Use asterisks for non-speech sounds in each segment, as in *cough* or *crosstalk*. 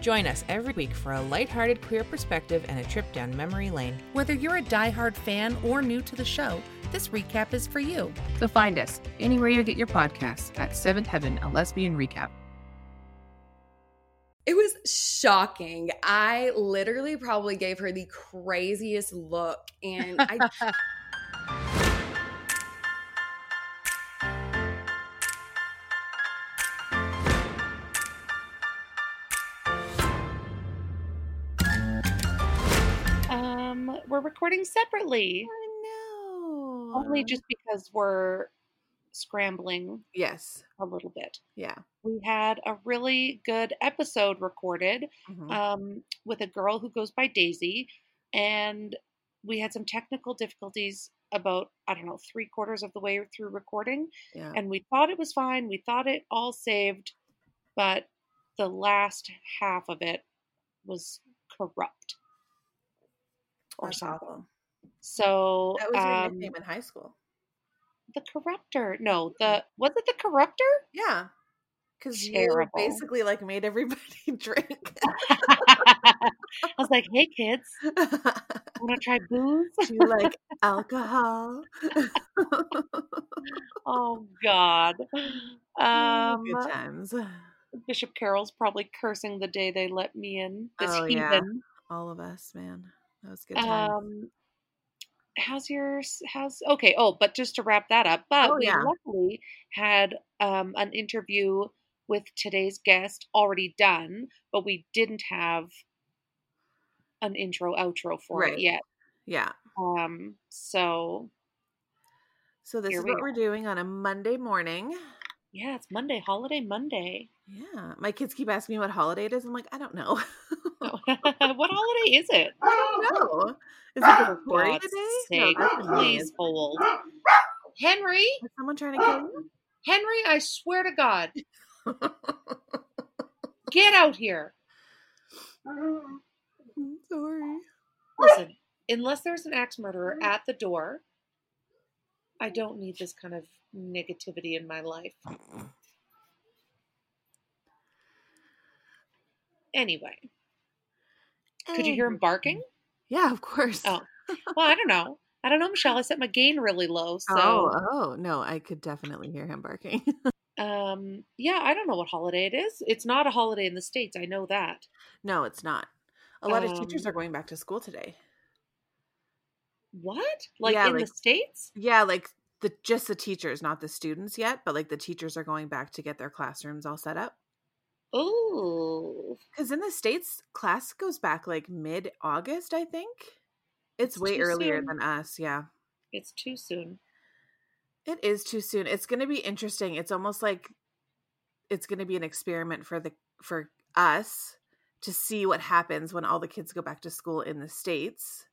Join us every week for a lighthearted queer perspective and a trip down memory lane. Whether you're a diehard fan or new to the show, this recap is for you. So find us anywhere you get your podcasts at Seventh Heaven, a lesbian recap. It was shocking. I literally probably gave her the craziest look. And I. *laughs* we're recording separately. I know. Only just because we're scrambling Yes. a little bit. Yeah. We had a really good episode recorded Mhm. um, with a girl who goes by Daisy, and we had some technical difficulties about I don't know three quarters of the way through recording, yeah. and we thought it was fine. We thought it all saved, but the last half of it was corrupt or That's something. So That was your um, nickname in high school. the corruptor. No, the was it the corruptor? Yeah. Because you basically like made everybody *laughs* drink. *laughs* I was like, "Hey kids, *laughs* want to try booze?" Do you like alcohol? oh God. Um, Good times. Bishop Carroll's probably cursing the day they let me in. This Oh, yeah. heathen. All of us, man. That was good. Um, how's yours? How's okay? Oh, but just to wrap that up, but Oh, we yeah. luckily had um an interview with today's guest already done, but we didn't have an intro outro for Right. it yet. yeah. Um, so So this is what we're doing on a Monday morning. Yeah, it's Monday, holiday Monday. Yeah. My kids keep asking me what holiday it is. I'm like, I don't know. Oh, *laughs* *laughs* what holiday is it? I don't know. Is it For *gasps* Victoria God's Day? sake, no, please hold. Henry, Is someone trying to kill Henry, I swear to God, *laughs* get out here. I'm sorry. Listen, unless there's an axe murderer at the door, I don't need this kind of negativity in my life. Anyway, could you hear him barking? Yeah, of course. Oh, well, I don't know. I don't know, Michelle. I set my gain really low, so oh, oh, no, I could definitely hear him barking. *laughs* um, yeah, I don't know what holiday it is. It's not a holiday in the states. I know that. no, it's not. A lot of teachers Um, are going back to school today. What? Like Yeah, in like- the states? Yeah, like the just the teachers, not the students yet, but like the teachers are going back to get their classrooms all set up. Oh, Because in the states, class goes back like mid August, I think. It's, It's way earlier soon. than us. Yeah, it's too soon. it is too soon. It's going to be interesting. It's almost like it's going to be an experiment for the for us to see what happens when all the kids go back to school in the states.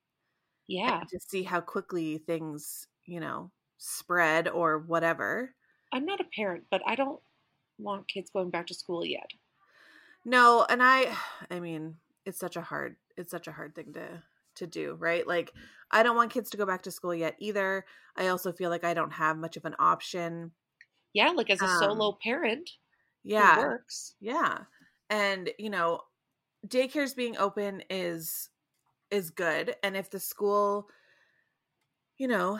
Yeah, to see how quickly things, you know, spread or whatever. I'm not a parent, but I don't want kids going back to school yet. No, and I *sighs* I mean, it's such a hard it's such a hard thing to to do, right? Like I don't want kids to go back to school yet either. I also feel like I don't have much of an option. Yeah, like as a Um, solo parent Yeah. works. Yeah. And, you know, daycares being open is is good and if the school you know,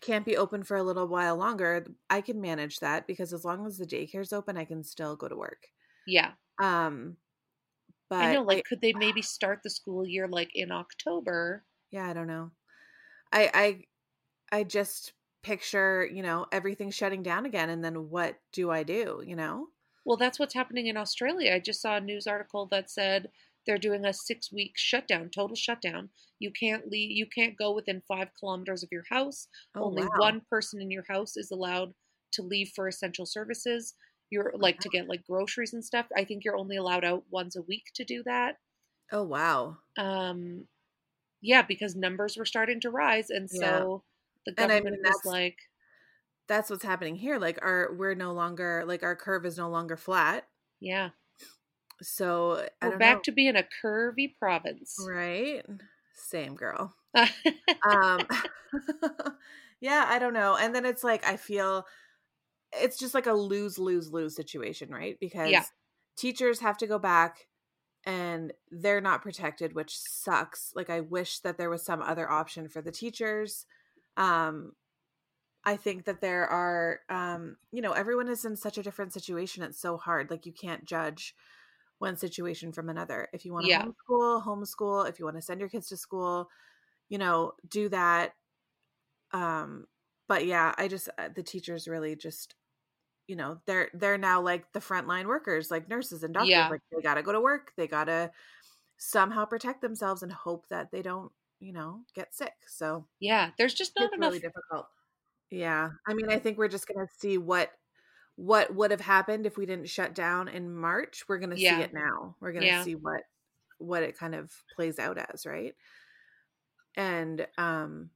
can't be open for a little while longer, I can manage that because as long as the daycare's open, I can still go to work. Yeah, Um but I know. Like, could they maybe *sighs* start the school year like in October? yeah, I don't know. I I I just picture, you know, everything shutting down again and then what do I do, you know? Well, that's what's happening in Australia. I just saw a news article that said they're doing a six week shutdown, total shutdown. You can't leave. You can't go within five kilometers of your house. Only wow. one person in your house is allowed to leave for essential services. You're like to get like groceries and stuff. I think you're only allowed out once a week to do that. Oh wow. Um, yeah, because numbers were starting to rise, and Yeah. so the And I government mean, was like, that's what's happening here. Like our we're no longer like our curve is no longer flat. Yeah. So I We're back know. to being a curvy province. right. Same girl. *laughs* um *laughs* yeah i don't know and then it's like i feel it's just like a lose lose lose situation right because Yeah. teachers have to go back and they're not protected which sucks like i wish that there was some other option for the teachers um i think that there are um you know everyone is in such a different situation it's so hard like you can't judge one situation from another if you want to Yeah. homeschool homeschool if you want to send your kids to school you know do that um but yeah i just uh, the teachers really just you know they're they're now like the frontline workers like nurses and doctors Yeah. like they gotta go to work they gotta somehow protect themselves and hope that they don't you know get sick so yeah, there's just not it's enough. really difficult yeah i mean i think we're just gonna see what what would have happened if we didn't shut down in march we're gonna Yeah. see it now we're gonna Yeah. see what what it kind of plays out as right and um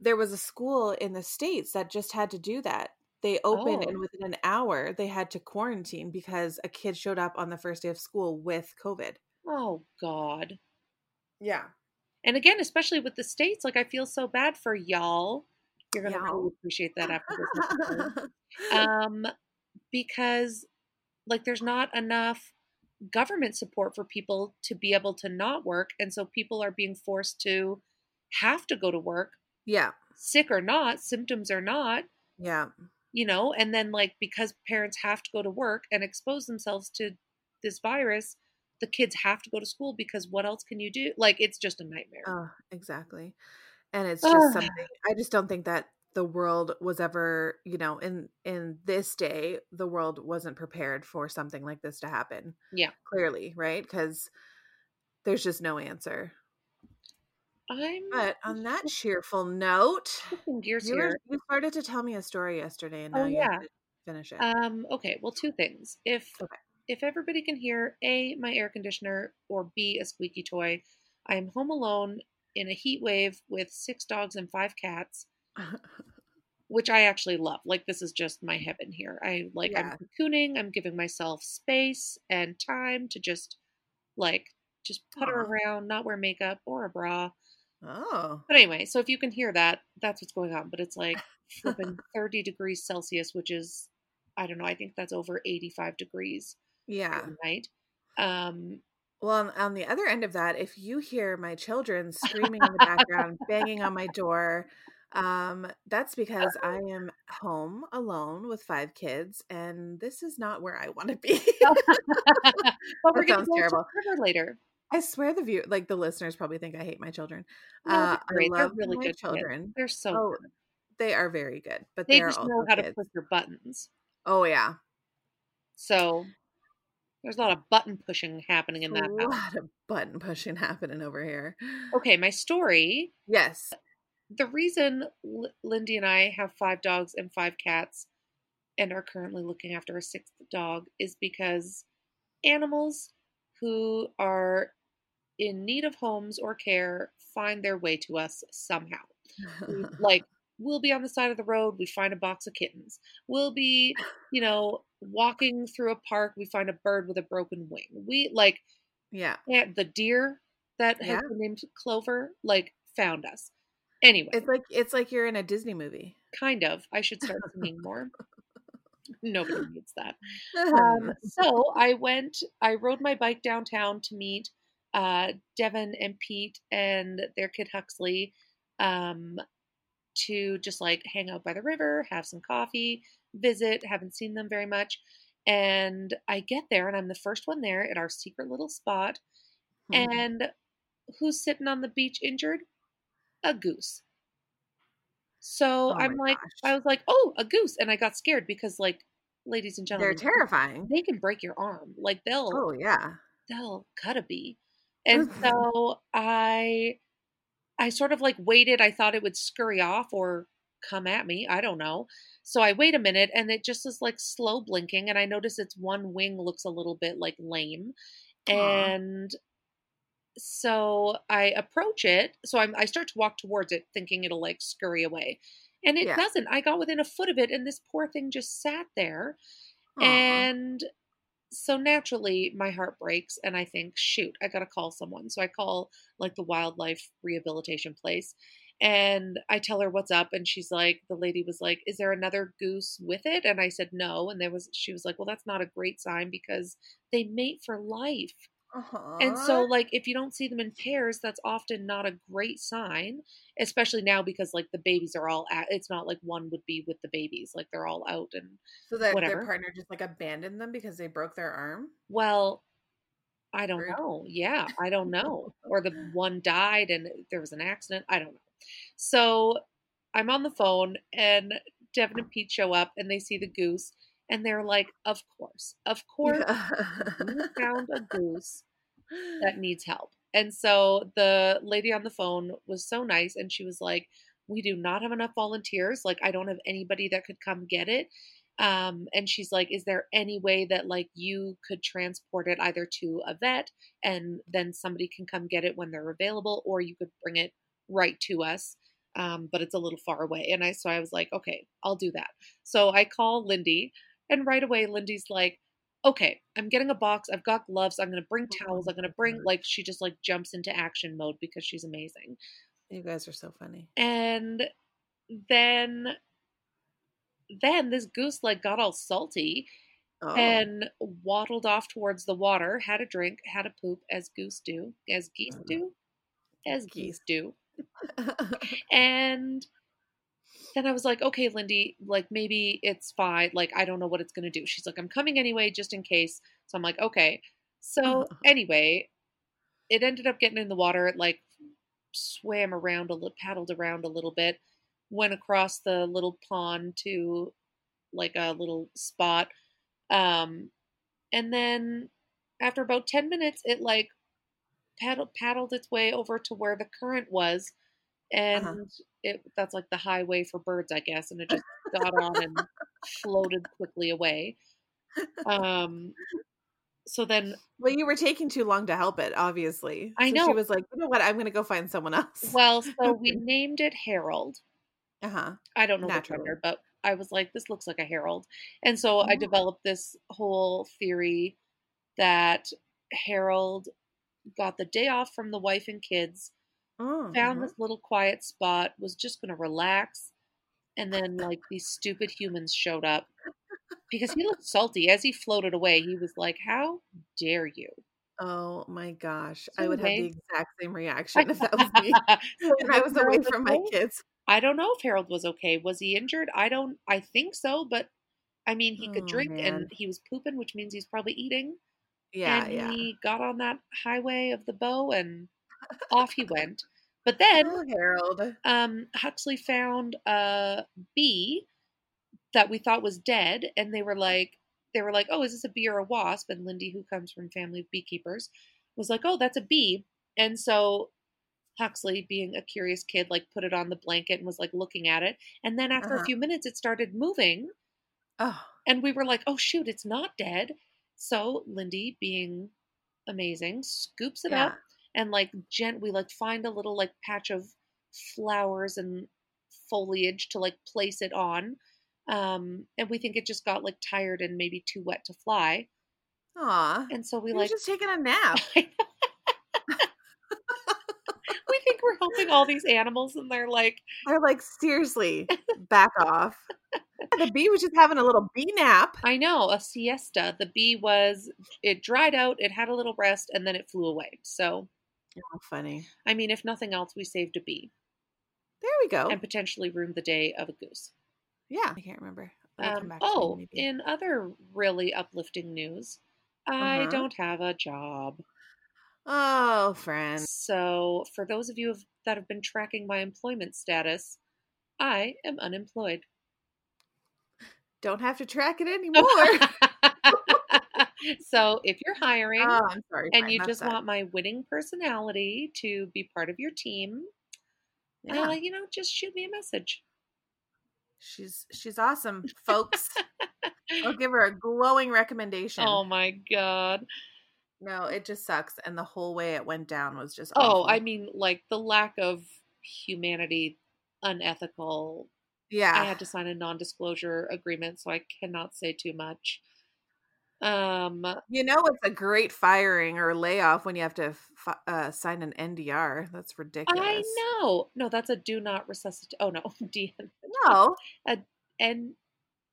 there was a school in the states that just had to do that they opened Oh. and within an hour they had to quarantine because a kid showed up on the first day of school with covid oh God. yeah And again, especially with the states, like I feel so bad for y'all. You're gonna Y'all. really appreciate that after this *laughs* um, because like there's not enough government support for people to be able to not work, and so people are being forced to have to go to work, yeah sick or not, symptoms or not. yeah you know and then like because parents have to go to work and expose themselves to this virus the kids have to go to school because what else can you do like it's just a nightmare Oh, exactly. And it's just Ugh. something I just don't think that the world was ever, you know, in in this day, the world wasn't prepared for something like this to happen. Yeah. Clearly, right? Cuz there's just no answer. i'm But on that cheerful note, gears you, were, here you started to tell me a story yesterday and Oh, now you yeah. finish it. um okay well two things if Okay. if everybody can hear a my air conditioner or b a squeaky toy i am home alone in a heat wave with six dogs and five cats *laughs* which I actually love. Like this is just my heaven here. I like Yeah. I'm cocooning, I'm giving myself space and time to just like just putter around, not wear makeup or a bra. oh. But anyway, so if you can hear that, that's what's going on. But it's like flipping *laughs* 30 degrees Celsius, which is I don't know, I think that's over 85 degrees Yeah. Right. Um Well, on, on the other end of that, if you hear my children screaming in the background, banging on my door, um, that's because I am home alone with five kids, and this is not where I want to be. *laughs* but *laughs* we're sounds go terrible. to the river later. I swear the view, like the listeners, probably think I hate my children. No, Uh, they're. I They're love really my good kids. children. They're so Oh, good. They are very good, but They they just know how to push their buttons. Oh yeah, So there's a lot of button pushing happening in that a house. lot of button pushing *laughs* happening over here. Okay, my story. Yes. The reason L- Lindy and I have five dogs and five cats and are currently looking after a sixth dog is because animals who are in need of homes or care find their way to us somehow. *laughs* Like we'll be on the side of the road we find a box of kittens. We'll be you know walking through a park we find a bird with a broken wing. We like yeah. yeah, the deer that has Yeah. been named clover like found us. Anyway. It's like it's like you're in a Disney movie. kind of. I should start singing more. Nobody *laughs* needs that. Um, *laughs* so I went, I rode my bike downtown to meet uh, Devin and Pete and their kid Huxley. Um, to just like hang out by the river, have some coffee, visit. Haven't seen them very much. And I get there and I'm the first one there at our secret little spot. Mhm. And who's sitting on the beach injured? A goose. So Oh I'm like, gosh. I was like, oh, a goose. And I got scared because, like, ladies and gentlemen, they're terrifying. they can break your arm. Like they'll Oh yeah. they'll cut a bee. And so I I sort of like waited. I thought it would scurry off or come at me. I don't know. So I wait a minute and it just is like slow blinking and I notice its one wing looks a little bit like lame. Aw. And so I approach it. So I'm, I start to walk towards it thinking it'll like scurry away. And it Yeah. doesn't. I got within a foot of it, and this poor thing just sat there. Aw. And so naturally, my heart breaks, and I think, shoot, I got to call someone. So I call like the wildlife rehabilitation place, and I tell her what's up, and she's like, the lady was like, "Is there another goose with it?" And I said, "No." And there was, she was like, "Well, that's not a great sign because they mate for life." And uh-huh. so, like, if you don't see them in pairs, that's often not a great sign, especially now because, like, the babies are all at, it's not like one would be with the babies. Like, they're all out. And, so that whatever. their partner just like abandoned them because they broke their arm. well, I don't Rude. know. Yeah, I don't know. or the *laughs* one died and there was an accident. I don't know. So I'm on the phone and Devin and Pete show up and they see the goose and they're like, of course, of course, you *laughs* found a goose that needs help. And so the lady on the phone was so nice and she was like, We do not have enough volunteers. Like, I don't have anybody that could come get it. Um, and she's like, Is there any way that like you could transport it either to a vet and then somebody can come get it when they're available, or you could bring it right to us? Um, but it's a little far away. And I so I was like, okay, I'll do that. So I call Lindy, and right away Lindy's like, okay, I'm getting a box. I've got gloves. I'm going to bring oh towels. I'm going to bring, like, she just like jumps into action mode because she's amazing. you guys are so funny. And then, then this goose like got all salty Oh. and waddled off towards the water, had a drink, had a poop, as goose do, as geese mm. do, as geese do. *laughs* And then I was like, okay, Lindy, like maybe it's fine. Like, I don't know what it's going to do. She's like, I'm coming anyway, just in case. So I'm like, okay. So *laughs* anyway, it ended up getting in the water. It like swam around a little, paddled around a little bit, went across the little pond to like a little spot. Um, and then after about 10 minutes, it like paddled, paddled its way over to where the current was. And Uh-huh. it that's like the highway for birds, I guess. And it just got on and floated quickly away. Um, so then well, you were taking too long to help it, obviously. I So know. She was like, you know what? I'm going to go find someone else. Well, so we *laughs* named it Harold. uh huh. I don't know the Naturally. gender, but I was like, this looks like a Harold. And so I Oh. developed this whole theory that Harold got the day off from the wife and kids, Oh, found uh-huh. this little quiet spot, was just going to relax. And then, like, these stupid humans showed up because he looked salty. As he floated away, he was like, How dare you? Oh my gosh. I would have the exact same reaction if that was me. *laughs* And I was away from my kids. I don't know if Harold was okay. Was he injured? I don't. I think so, but I mean, he could Oh, drink man. and he was pooping, which means he's probably eating. Yeah, and yeah. he got on that highway of the bow and off he went. But then Oh, Harold. um, Huxley found a bee that we thought was dead, and they were like, they were like, "Oh, is this a bee or a wasp?" And Lindy, who comes from family of beekeepers, was like, "Oh, that's a bee." And so Huxley, being a curious kid, like put it on the blanket and was like looking at it. And then after Uh-huh. a few minutes, it started moving, Oh, and we were like, "Oh shoot, it's not dead." So Lindy, being amazing, scoops it yeah. up and like gent we like find a little like patch of flowers and foliage to like place it on um and we think it just got like tired and maybe too wet to fly Aw. and so we like just taking a *laughs* nap. *laughs* we think we're helping all these animals and they're like They're like, seriously, *laughs* back off. The bee was just having a little bee nap. i know a siesta the bee was it dried out it had a little rest and then it flew away so Oh, funny. i mean if nothing else we saved a bee There we go. and potentially ruined the day of a goose yeah. I can't remember. Um, me oh, in other really uplifting news, I Uh-huh. don't have a job. Oh, friend. So, for those of you that have been tracking my employment status, I am unemployed. Don't have to track it *laughs* anymore. *laughs* so, if you're hiring oh, I'm sorry. and you just want my winning personality to be part of your team, yeah. uh, you know, just shoot me a message. she's she's awesome, folks. I'll *laughs* give her a glowing recommendation. Oh my god. No, it just sucks. And the whole way it went down was just Oh. I mean, like the lack of humanity, unethical, Yeah. I had to sign a non-disclosure agreement, so I cannot say too much. Um, You know, it's a great firing or layoff when you have to fi- uh, sign an NDR. That's ridiculous. I know. No, that's a do not resuscitate. Oh no, *laughs* D No, *laughs* and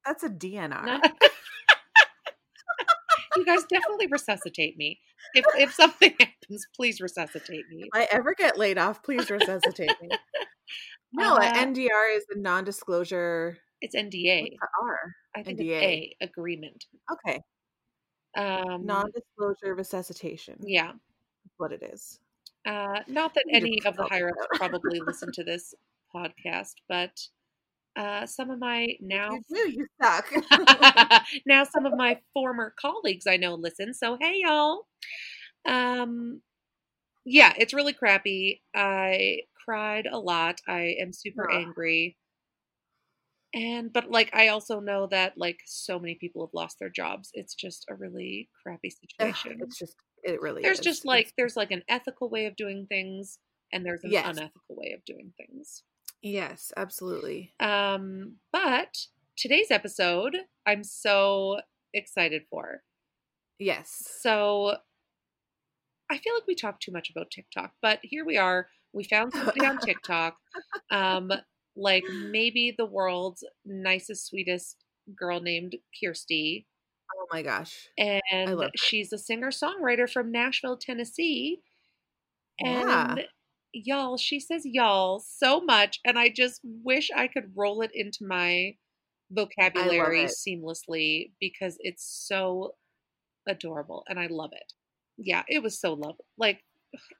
that's a DNR. *laughs* you guys definitely resuscitate me. If if something happens, please resuscitate me. If I ever get laid off, please resuscitate me. No, Uh, an NDR is a non-disclosure. It's NDA. What's R? I think NDA. it's A agreement. Okay, Um, non-disclosure resuscitation. yeah. What it is. Uh, not that any of the higher ups probably listen *laughs* to this podcast, but uh, some of my now You do. You suck. *laughs* *laughs* now some of my former colleagues I know listen. So hey y'all. Um yeah, it's really crappy. I cried a lot. I am super angry. And but like I also know that like so many people have lost their jobs. It's just a really crappy situation. it's just. It really. there's is. just It's- like there's like an ethical way of doing things and there's an Yes. unethical way of doing things. Yes, absolutely. Um, but today's episode, I'm so excited for. Yes. So I feel like we talk too much about TikTok, but here we are. We found somebody on *laughs* TikTok, um, like maybe the world's nicest, sweetest girl named Kirsty. Oh my gosh. And she's a singer songwriter from Nashville, Tennessee. And Yeah. y'all, she says y'all so much. And I just wish I could roll it into my vocabulary seamlessly because it's so adorable and I love it. Yeah, it was so lovely. Like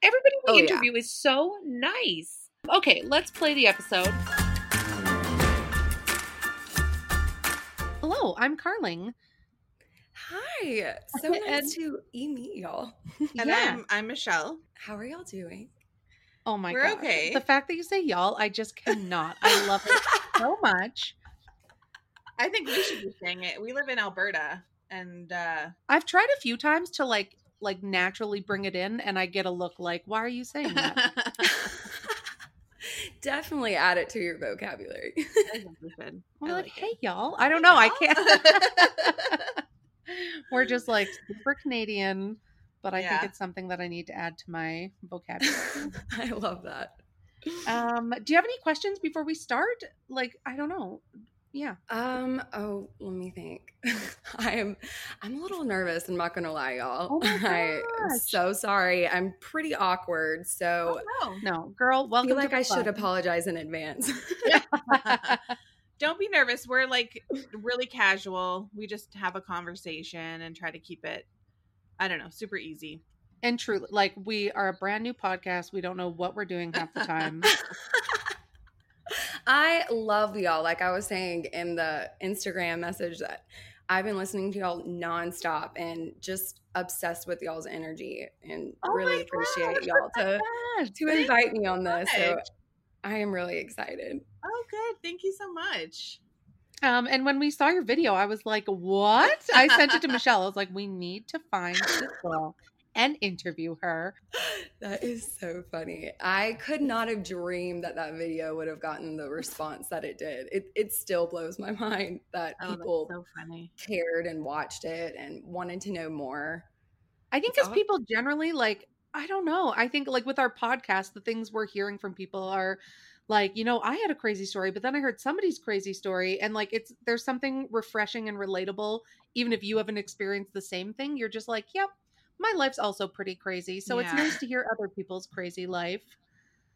everybody we Oh, yeah. interview is so nice. Okay, let's play the episode. Hello, I'm Carling. Hi. *laughs* So nice And- to e meet y'all. And yeah. I'm I'm Michelle. How are y'all doing? oh my we're god. okay. The fact that you say y'all, I just cannot. I love it so *laughs* much. I think we should be saying it. We live in Alberta, and uh I've tried a few times to like like naturally bring it in and I get a look like, why are you saying that? *laughs* Definitely add it to your vocabulary. *laughs* I think we should. We're like, like hey it. y'all. I don't know. I can't. *laughs* We're just like super Canadian, but I think it's something that I need to add to my vocabulary. *laughs* I love that. um, do you have any questions before we start? Like, I don't know. Yeah. Um, oh, let me think. *laughs* I am I'm a little nervous, I'm not gonna lie, y'all. Oh my *laughs* I am gosh. so sorry. I'm pretty awkward, so Oh, No, girl, Welcome. I welcome feel like the I should apologize in advance. *laughs* Don't be nervous. We're like really casual. We just have a conversation and try to keep it. I don't know, super easy. And truly, like, we are a brand new podcast. We don't know what we're doing half the time. I love y'all. Like I was saying in the Instagram message that I've been listening to y'all nonstop and just obsessed with y'all's energy and Oh really appreciate gosh, y'all to Gosh, to invite me on this. So. I am really excited. Oh, good. Thank you so much. Um, and when we saw your video, I was like, "What?" I sent it to *laughs* Michelle. I was like, "We need to find this girl and interview her." That is so funny. I could not have dreamed that that video would have gotten the response that it did. It it still blows my *laughs* mind that Oh, people so funny. cared and watched it and wanted to know more. I think because people generally like, I don't know. I think like with our podcast, the things we're hearing from people are like, you know, I had a crazy story, but then I heard somebody's crazy story, and like it's there's something refreshing and relatable. Even if you haven't experienced the same thing, you're just like, yep, my life's also pretty crazy. So it's nice to hear other people's crazy life.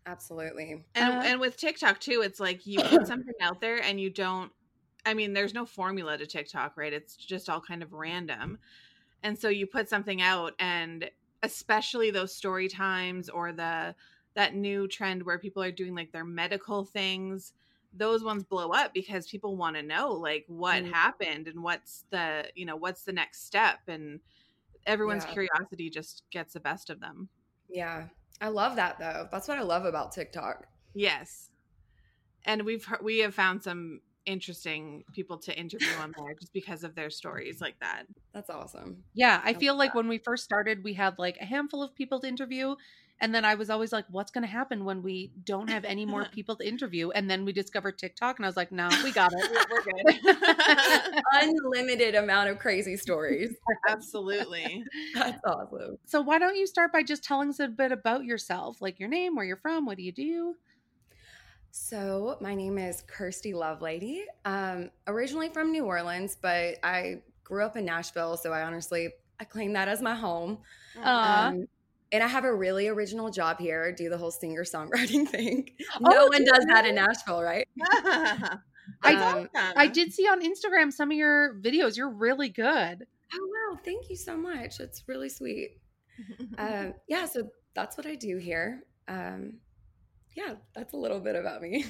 Absolutely. And Uh, and with TikTok too, it's like you put *coughs* something out there and you don't I mean, there's no formula to TikTok, right? It's just all kind of random. And so you put something out and especially those story times or the that new trend where people are doing like their medical things, those ones blow up because people want to know like what Mm. happened and what's the, you know, what's the next step and everyone's Yeah. curiosity just gets the best of them. Yeah. I love that though. That's what I love about TikTok. Yes. And we've we have found some interesting people to interview on there just because of their stories like that. That's awesome. Yeah, I Love feel like that. when we first started, we had like a handful of people to interview. And then I was always like, what's going to happen when we don't have any more *laughs* people to interview? And then we discovered TikTok, and I was like, no, we got it. We're good. *laughs* *laughs* Unlimited amount of crazy stories. Absolutely. That's awesome. so, why don't you start by just telling us a bit about yourself, like your name, where you're from, what do you do? So, my name is Kirsty Lovelady. Um, originally from New Orleans, but I grew up in Nashville, so I honestly I claim that as my home. Aw. Um, and I have a really original job here. Do the whole singer songwriting *laughs* thing. Oh, no one does that in Nashville, right? *laughs* I, Um, I did see on Instagram some of your videos. You're really good. Oh wow! Thank you so much. It's really sweet. *laughs* Um, yeah, so that's what I do here. Um, yeah, that's a little bit about me.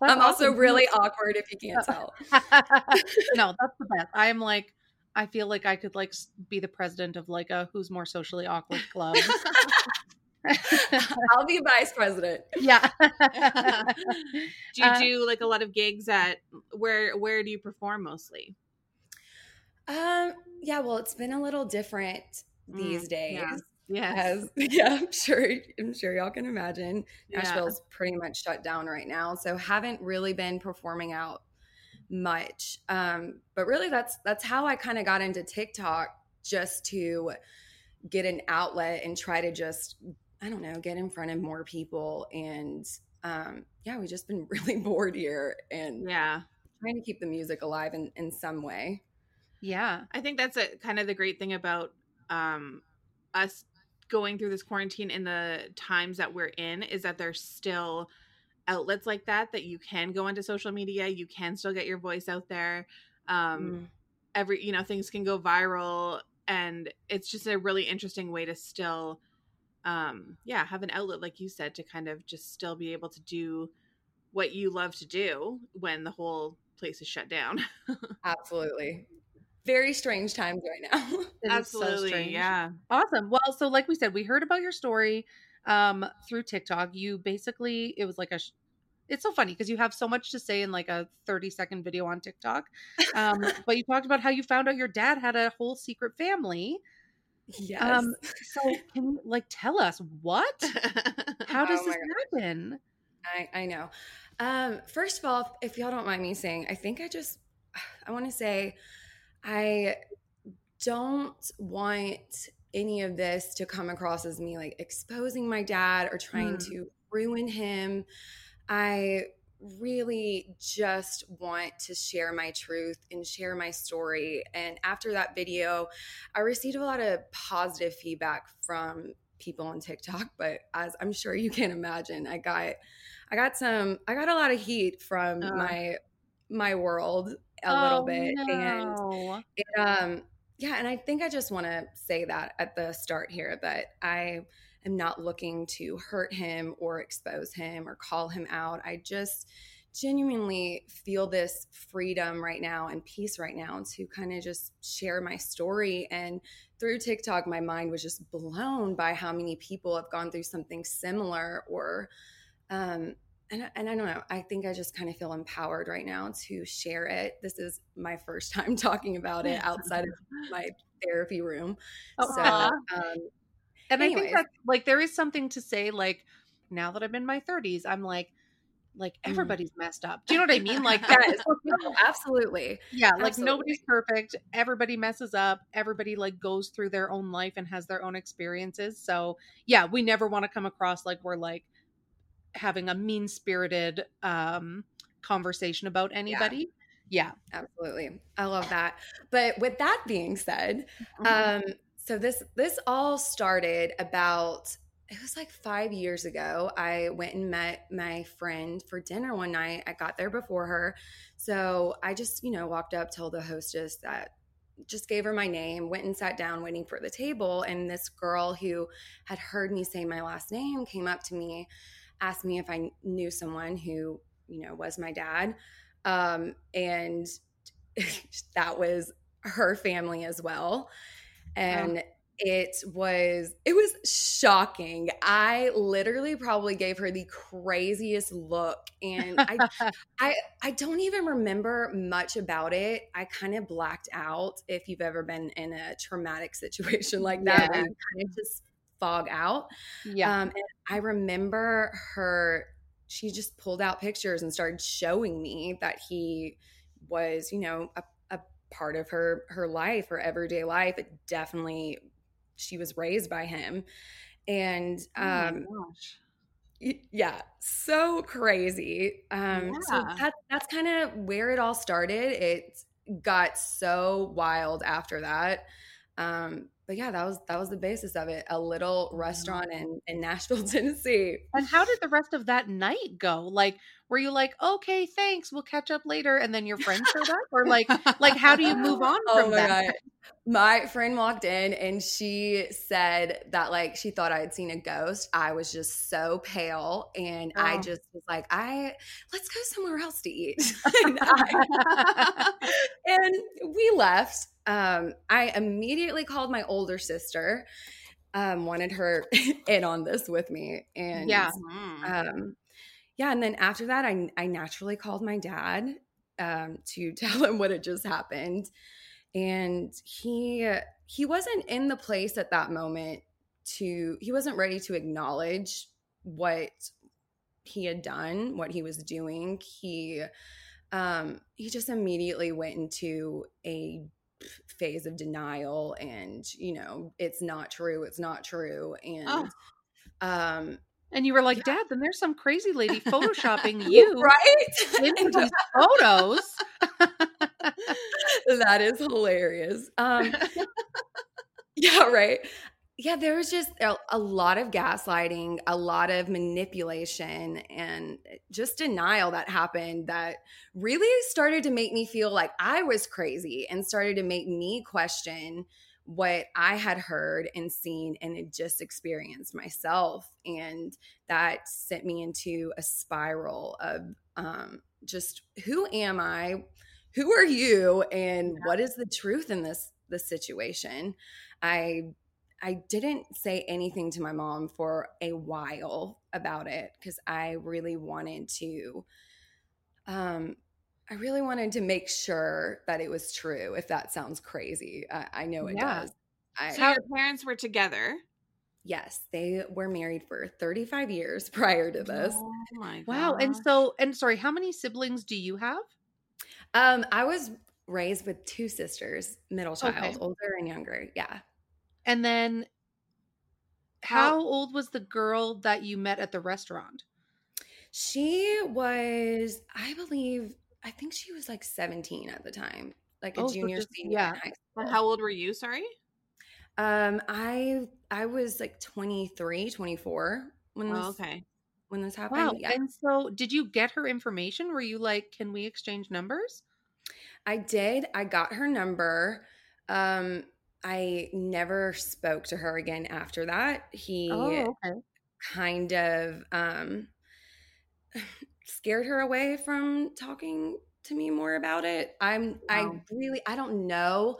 That's I'm also really awkward if you can't tell. no, that's the best. I'm like, I feel like I could like be the president of like a who's more socially awkward club. *laughs* I'll be vice president. yeah. *laughs* do you Uh, do like a lot of gigs at where where do you perform mostly? Um, yeah, well, it's been a little different these Mm, days. yeah. Yes. As *laughs* yeah, I'm sure I'm sure y'all can imagine. Yeah. Nashville's pretty much shut down right now, so haven't really been performing out much. Um, but really that's that's how I kind of got into TikTok just to get an outlet and try to just I don't know, get in front of more people and um yeah, we've just been *laughs* really bored here and Yeah. trying to keep the music alive in, in some way. yeah. I think that's a kind of the great thing about um us going through this quarantine in the times that we're in is that there's still outlets like that that you can go onto social media, you can still get your voice out there. Um Mm. every you know things can go viral and it's just a really interesting way to still um yeah have an outlet like you said to kind of just still be able to do what you love to do when the whole place is shut down *laughs* Absolutely. Very strange times right now. *laughs* Is so absolutely yeah Awesome. Well, so like we said, we heard about your story um through TikTok. You basically it was like a sh- it's so funny because you have so much to say in like a 30 second video on TikTok. Um *laughs* but you talked about how you found out your dad had a whole secret family. yes. Um so can you like tell us what? *laughs* How does Oh this my happen? I, I know. Um, first of all, if y'all don't mind me saying, I think I just *sighs* I want to say I don't want any of this to come across as me like exposing my dad or trying Mm. to ruin him. I really just want to share my truth and share my story. And after that video, I received a lot of positive feedback from people on TikTok, *laughs* but as I'm sure you can imagine, I got I got some I got a lot of heat from Uh. my my world a little Oh, bit and it, um yeah and i think i just want to say that at the start here that i am not looking to hurt him or expose him or call him out. I just genuinely feel this freedom right now and peace right now to kind of just share my story. And through tiktok my mind was just blown by how many people have gone through something similar or um and, and I don't know. I think I just kind of feel empowered right now to share it. This is my first *laughs* time talking about it outside of my therapy room. So, um, And I think that like there is something to say like now that I'm in my 30s, I'm like like Mm. everybody's messed up. Do you know what I mean? Like yes, *laughs* *laughs* no, absolutely. yeah, like absolutely. nobody's perfect. Everybody messes up. Everybody like goes through their own life and has their own experiences. So, yeah, we never want to come across like we're like having a mean-spirited um conversation about anybody. Yeah. Absolutely. I love that. But with that being said, Mm-hmm. um, so this this all started about it was like five years ago. I went and met my friend for dinner one night. I got there before her. So I just, you know, walked up, told the hostess that just gave her my name, went and sat down waiting for the table. And this girl who had heard me say my last name came up to me, asked me if I knew someone who, you know, was my dad. Um, and *laughs* that was her family as well. And it was it was shocking i literally probably gave her the craziest look and i *laughs* i i don't even remember much about it i kind of blacked out if you've ever been in a traumatic *laughs* situation like that Yeah. you kind of just fog out. Yeah. um and i remember her she just pulled out pictures and started showing me that he was you know a, a part of her her life her everyday life. It definitely she was raised by him. And Oh um gosh. yeah so crazy. Um so that, that's kind of where it all started. It got so wild after that um but yeah that was that was the basis of it a little restaurant in in nashville *laughs* tennessee And how did the rest of that night go? Like, were you like, okay, thanks, we'll catch up later, and then your friend showed up, or like, like how do you move *laughs* on Oh from my that? god. My friend walked in and she said that like she thought I had seen a ghost. I was just so pale and I Oh. just was like, I let's go somewhere else to eat. *laughs* and, I- and we left. Um, I immediately called my older sister, um, wanted her *laughs* in on this with me. And Yeah. Mm. um, yeah, and then after that, I I naturally called my dad um, to *laughs* tell him what had just happened, and he he wasn't in the place at that moment to he wasn't ready to acknowledge what he had done, what he was doing. He um, he just immediately went into a phase of denial and you know it's not true it's not true and Oh. um And you were like, Dad, then there's some crazy lady *laughs* photoshopping *laughs* you right into these photos. *laughs* that is hilarious um yeah right yeah there was just a, lot of gaslighting a lot of manipulation and just denial that happened that really started to make me feel like i was crazy and started to make me question what i had heard and seen and had just experienced myself and that sent me into a spiral of um, just who am i? Who are you? And what is the truth in this this situation? I i didn't say anything to my mom for a while about it because i really wanted to um i really wanted to make sure that it was true if that sounds crazy i, I know it Yeah. does I, So your parents were together. yes they were married for 35 years *laughs* prior to this Oh my Wow. And so, and sorry, how many siblings do you have? um i was raised with two sisters middle child Okay. older and younger yeah And then how old was the girl that you met at the restaurant? She was, I believe, I think she was like 17 at the time, like a Oh, so junior, just- senior yeah. high school. how old were you? Sorry. Um, I I was like 23, 24 when this Oh, okay. when this happened. Wow. Yeah, And so, did you get her information? Were you like, can we exchange numbers? I did. I got her number. Um, I never spoke to her again after that. He Oh, okay. kind of um *sighs* scared her away from talking to me more about it. I'm I really I don't know.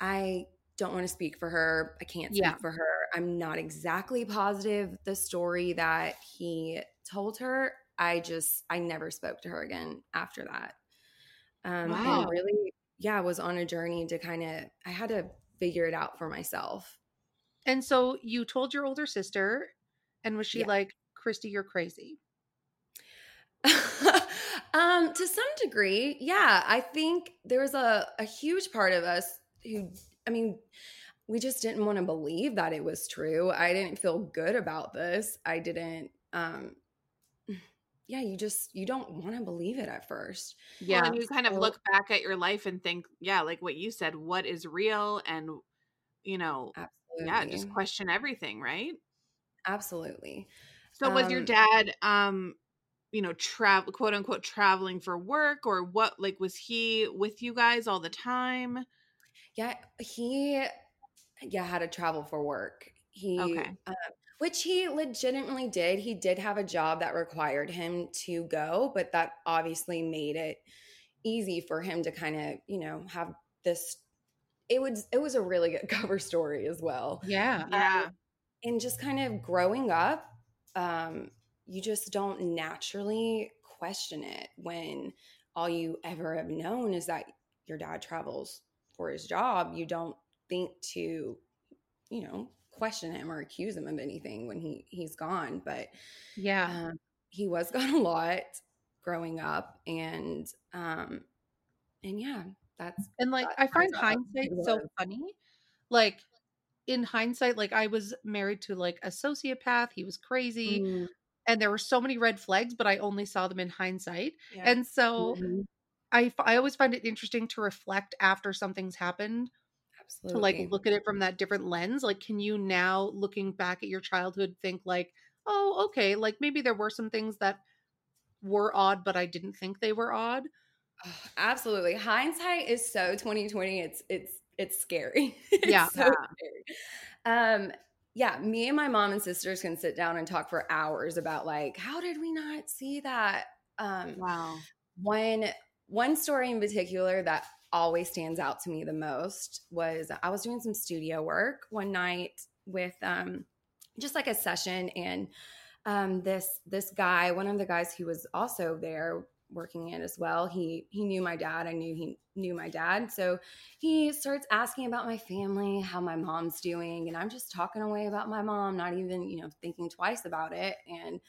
I don't want to speak for her. I can't speak Yeah. for her. I'm not exactly positive the story that he told her. I just I never spoke to her again after that. Um Wow. and really yeah, was on a journey to kind of I had to figure it out for myself. And so, you told your older sister, and was she Yeah. like, Christy, you're crazy? *laughs* um, to some degree, yeah. I think there was a, a huge part of us who, I mean, we just didn't want to believe that it was true. I didn't feel good about this. I didn't, um, yeah, you just, you don't want to believe it at first. Well, and you kind of So- look back at your life and think, yeah, like what you said, what is real, and you know, Absolutely. yeah, just question everything, right? Absolutely. So was your Um, dad, um, you know, travel, quote unquote, traveling for work, or what? Like, was he with you guys all the time? Yeah, he yeah had to travel for work. He Okay. uh, which he legitimately did. He did have a job that required him to go, but that obviously made it easy for him to kind of, you know, have this it was it was a really good *laughs* cover story as well. Yeah. Yeah. and just kind of growing up um, you just don't naturally question it when all you ever have known is that your dad travels for his job you don't think to you know question him or accuse him of anything when he he's gone but Yeah. um, he was *laughs* gone a lot growing up and um and yeah that's And like I find hindsight so funny. Like in hindsight, like I was married to like a sociopath. He was crazy. Mm, And there were so many red flags, but I only saw them in hindsight. Yeah. And so mhm, I always find it interesting to reflect after something's happened absolutely to like look at it from that different lens. Like, can you now looking back at your childhood think like, oh, okay, like maybe there were some things that were odd, but I didn't think they were odd. Absolutely hindsight is so 2020 it's it's it's scary *laughs* It's Yeah. so scary. um yeah me and my mom and sisters can sit down and talk for hours about like how did we not see that um Wow. one one story in particular that always stands out to me the most was I was doing some studio work one night with um just like a session and um this this guy one of the guys who was also there working in as well he he knew my dad I knew he knew my dad. So he starts asking about my family how my mom's doing and I'm just talking away about my mom not even you know thinking twice about it. And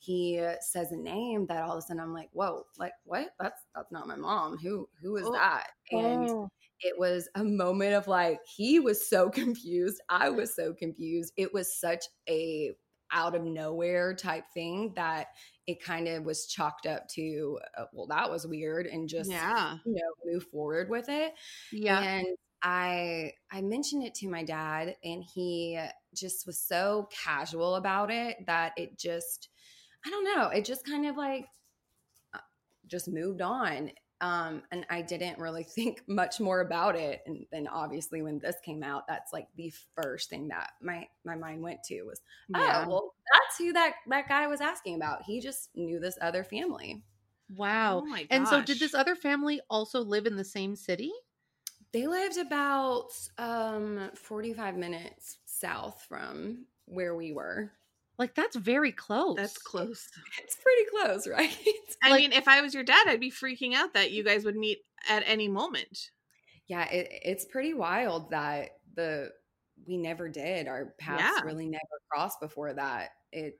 he says a name that all of a sudden I'm like, whoa, like what? That's that's not my mom. Who who is Oh. that? And Oh. it was a moment of like he was so *laughs* confused. I was so confused. It was such a out of nowhere type thing that it kind of was chalked up to uh, well that was weird and just Yeah. you know move forward with it yeah. and i i mentioned it to my dad and he just was so casual about it that it just i don't know it just kind of like uh, just moved on um and i didn't really *laughs* think much more about it and then obviously when this came out that's like the first thing that my my mind went to was Yeah. oh well that's who that that guy was asking about he just knew this other family Wow. Oh my and so did this other family also live in the same city? They lived about um 45 minutes south from where we were. Like that's very close. That's close. *laughs* It's pretty close, *laughs* right? I Like- mean, if I was your dad, I'd be freaking out that you guys would meet at any moment. yeah, it, it's pretty wild that the we never did. Our paths Yeah. really never crossed before that. It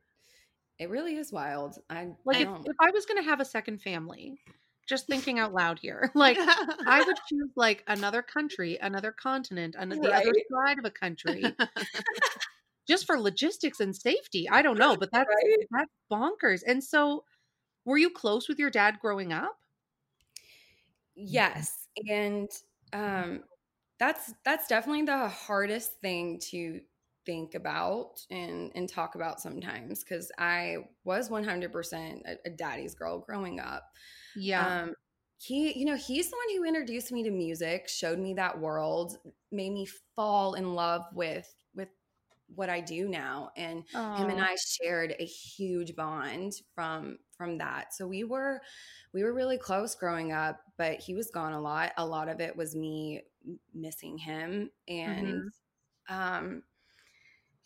it really is wild. I Like I if, don't if I was gonna have a second family, just thinking out loud here, *laughs* like I would choose like another country, another continent, an- the other side of a country, just for logistics and safety. I don't know, *laughs* but that's Right? that's bonkers. And so, were you close with your dad growing up? Yes, and um, that's that's definitely the hardest thing to think about and and talk about sometimes because I was one hundred percent a daddy's girl growing up. Yeah. Um, he, you know, he's the one who introduced me to music, showed me that world, made me fall in love with what I do now, and him and I shared a huge bond from from that. So we were we were really close growing up, but he was gone a lot. A lot of it was me missing him and um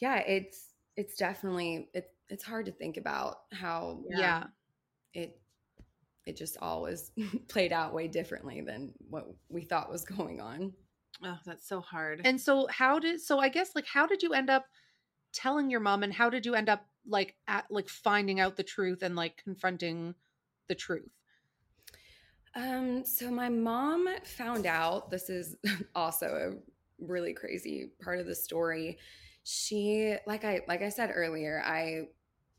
yeah, it's it's definitely it, it's hard to think about how yeah. it it just always *laughs* played out way differently than what we thought was going on. Oh, that's so hard. And so how did so I guess like how did you end up telling your mom and how did you end up like at like finding out the truth and like confronting the truth? Um, so my mom found out this is *laughs* also a really crazy part of the story. She like I like I said earlier, I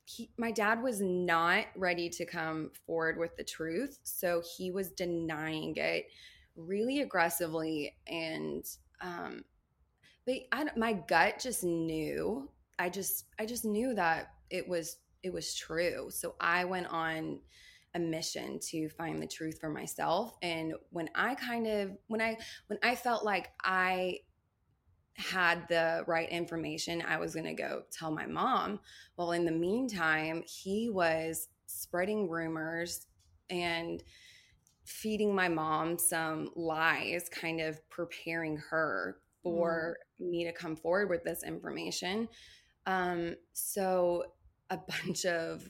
he, my dad was not ready to come forward with the truth, so he was denying it really aggressively and um but I, my gut just knew i just i just knew that it was it was true. So i went on a mission to find the truth for myself. And when i kind of when i when i felt like i had the right information i was going to go tell my mom. Well in the meantime he was spreading rumors and feeding my mom some lies, kind of preparing her for mm. me to come forward with this information. Um, so a *laughs* bunch of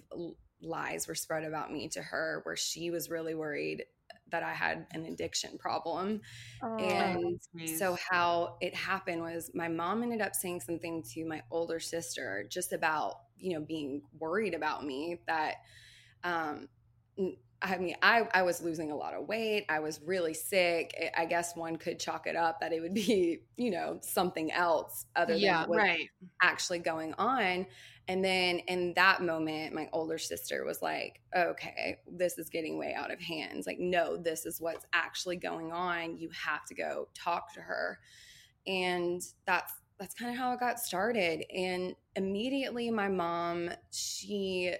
lies were spread about me to her where she was really worried that I had an addiction problem. Oh, and nice. so how it happened was my mom ended up saying something to my older sister just about, you know, being worried about me that um I mean, I, I was losing a lot of weight. I was really sick. Eh, I guess one could chalk it up that it would be, *laughs* you know, something else other than yeah, what right. actually going on. And then in that moment, my older sister was like, okay, this is getting way out of hands. Like, no, this is what's actually going on. You have to go talk to her. And that's that's kind of how it got started. And immediately my mom, she,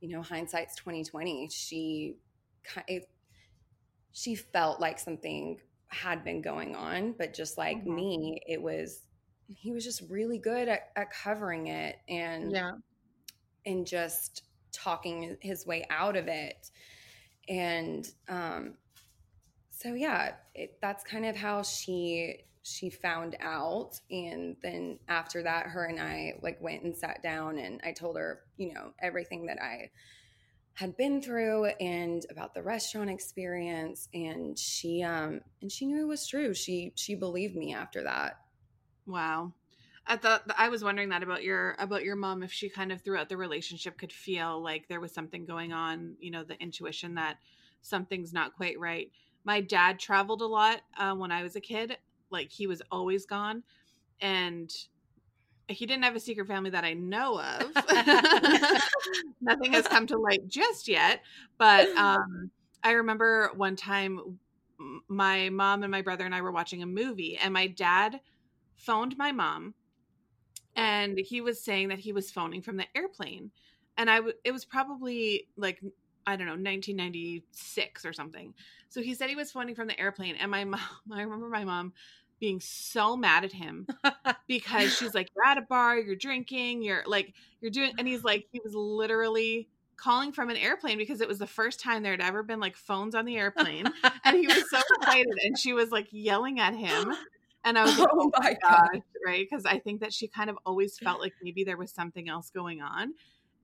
you know, hindsight's 2020. She kind she felt like something had been going on, but just like mm-hmm. me, it was he was just really good at, at covering it and yeah and just talking his way out of it and um so yeah it, that's kind of how she she found out and then after that her and i like went and sat down and i told her you know everything that i had been through and about the restaurant experience and she um and she knew it was true she she believed me after that Wow. I thought I was wondering that about your about your mom if she kind of throughout the relationship could feel like there was something going on, you know, the intuition that something's not quite right. My dad traveled a lot uh, when I was a kid. Like he was always gone, and he didn't have a secret family that I know of. *laughs* Nothing has come to light just yet, but um, I remember one time my mom and my brother and I were watching a movie, and my dad phoned my mom and he was saying that he was phoning from the airplane and I w- it was probably like I don't know 1996 or something. So he said he was phoning from the airplane and my *laughs* mom I remember my mom being so mad at him *laughs* because she's like you're at a bar, you're drinking, you're like you're doing and he's like he was literally calling from an airplane because it was the first time there had ever been like phones on the airplane and he was so *laughs* excited and she was like yelling at him and I was like, oh, oh my gosh, right? Because I think that she kind of always felt like maybe there was something else going on.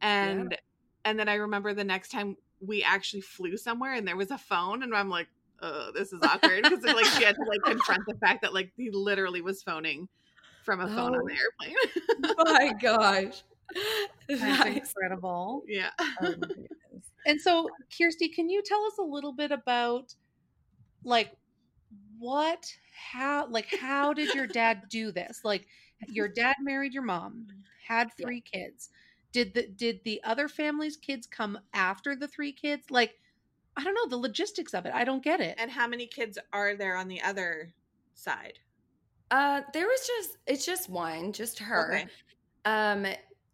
And yeah. and then I remember the next time we actually flew somewhere and there was a phone and I'm like, oh, this is awkward. Because like she had to like confront the fact that like he literally was phoning from a phone oh, on the oh airplane. my gosh. *laughs* That's That's incredible. Yeah. Oh and so, Kirsty, can you tell us a little bit about like what how like how did your dad do this like your dad married your mom had three yeah. kids did the did the other family's kids come after the three kids like i don't know the logistics of it i don't get it and how many kids are there on the other side uh there was just it's just one just her okay. um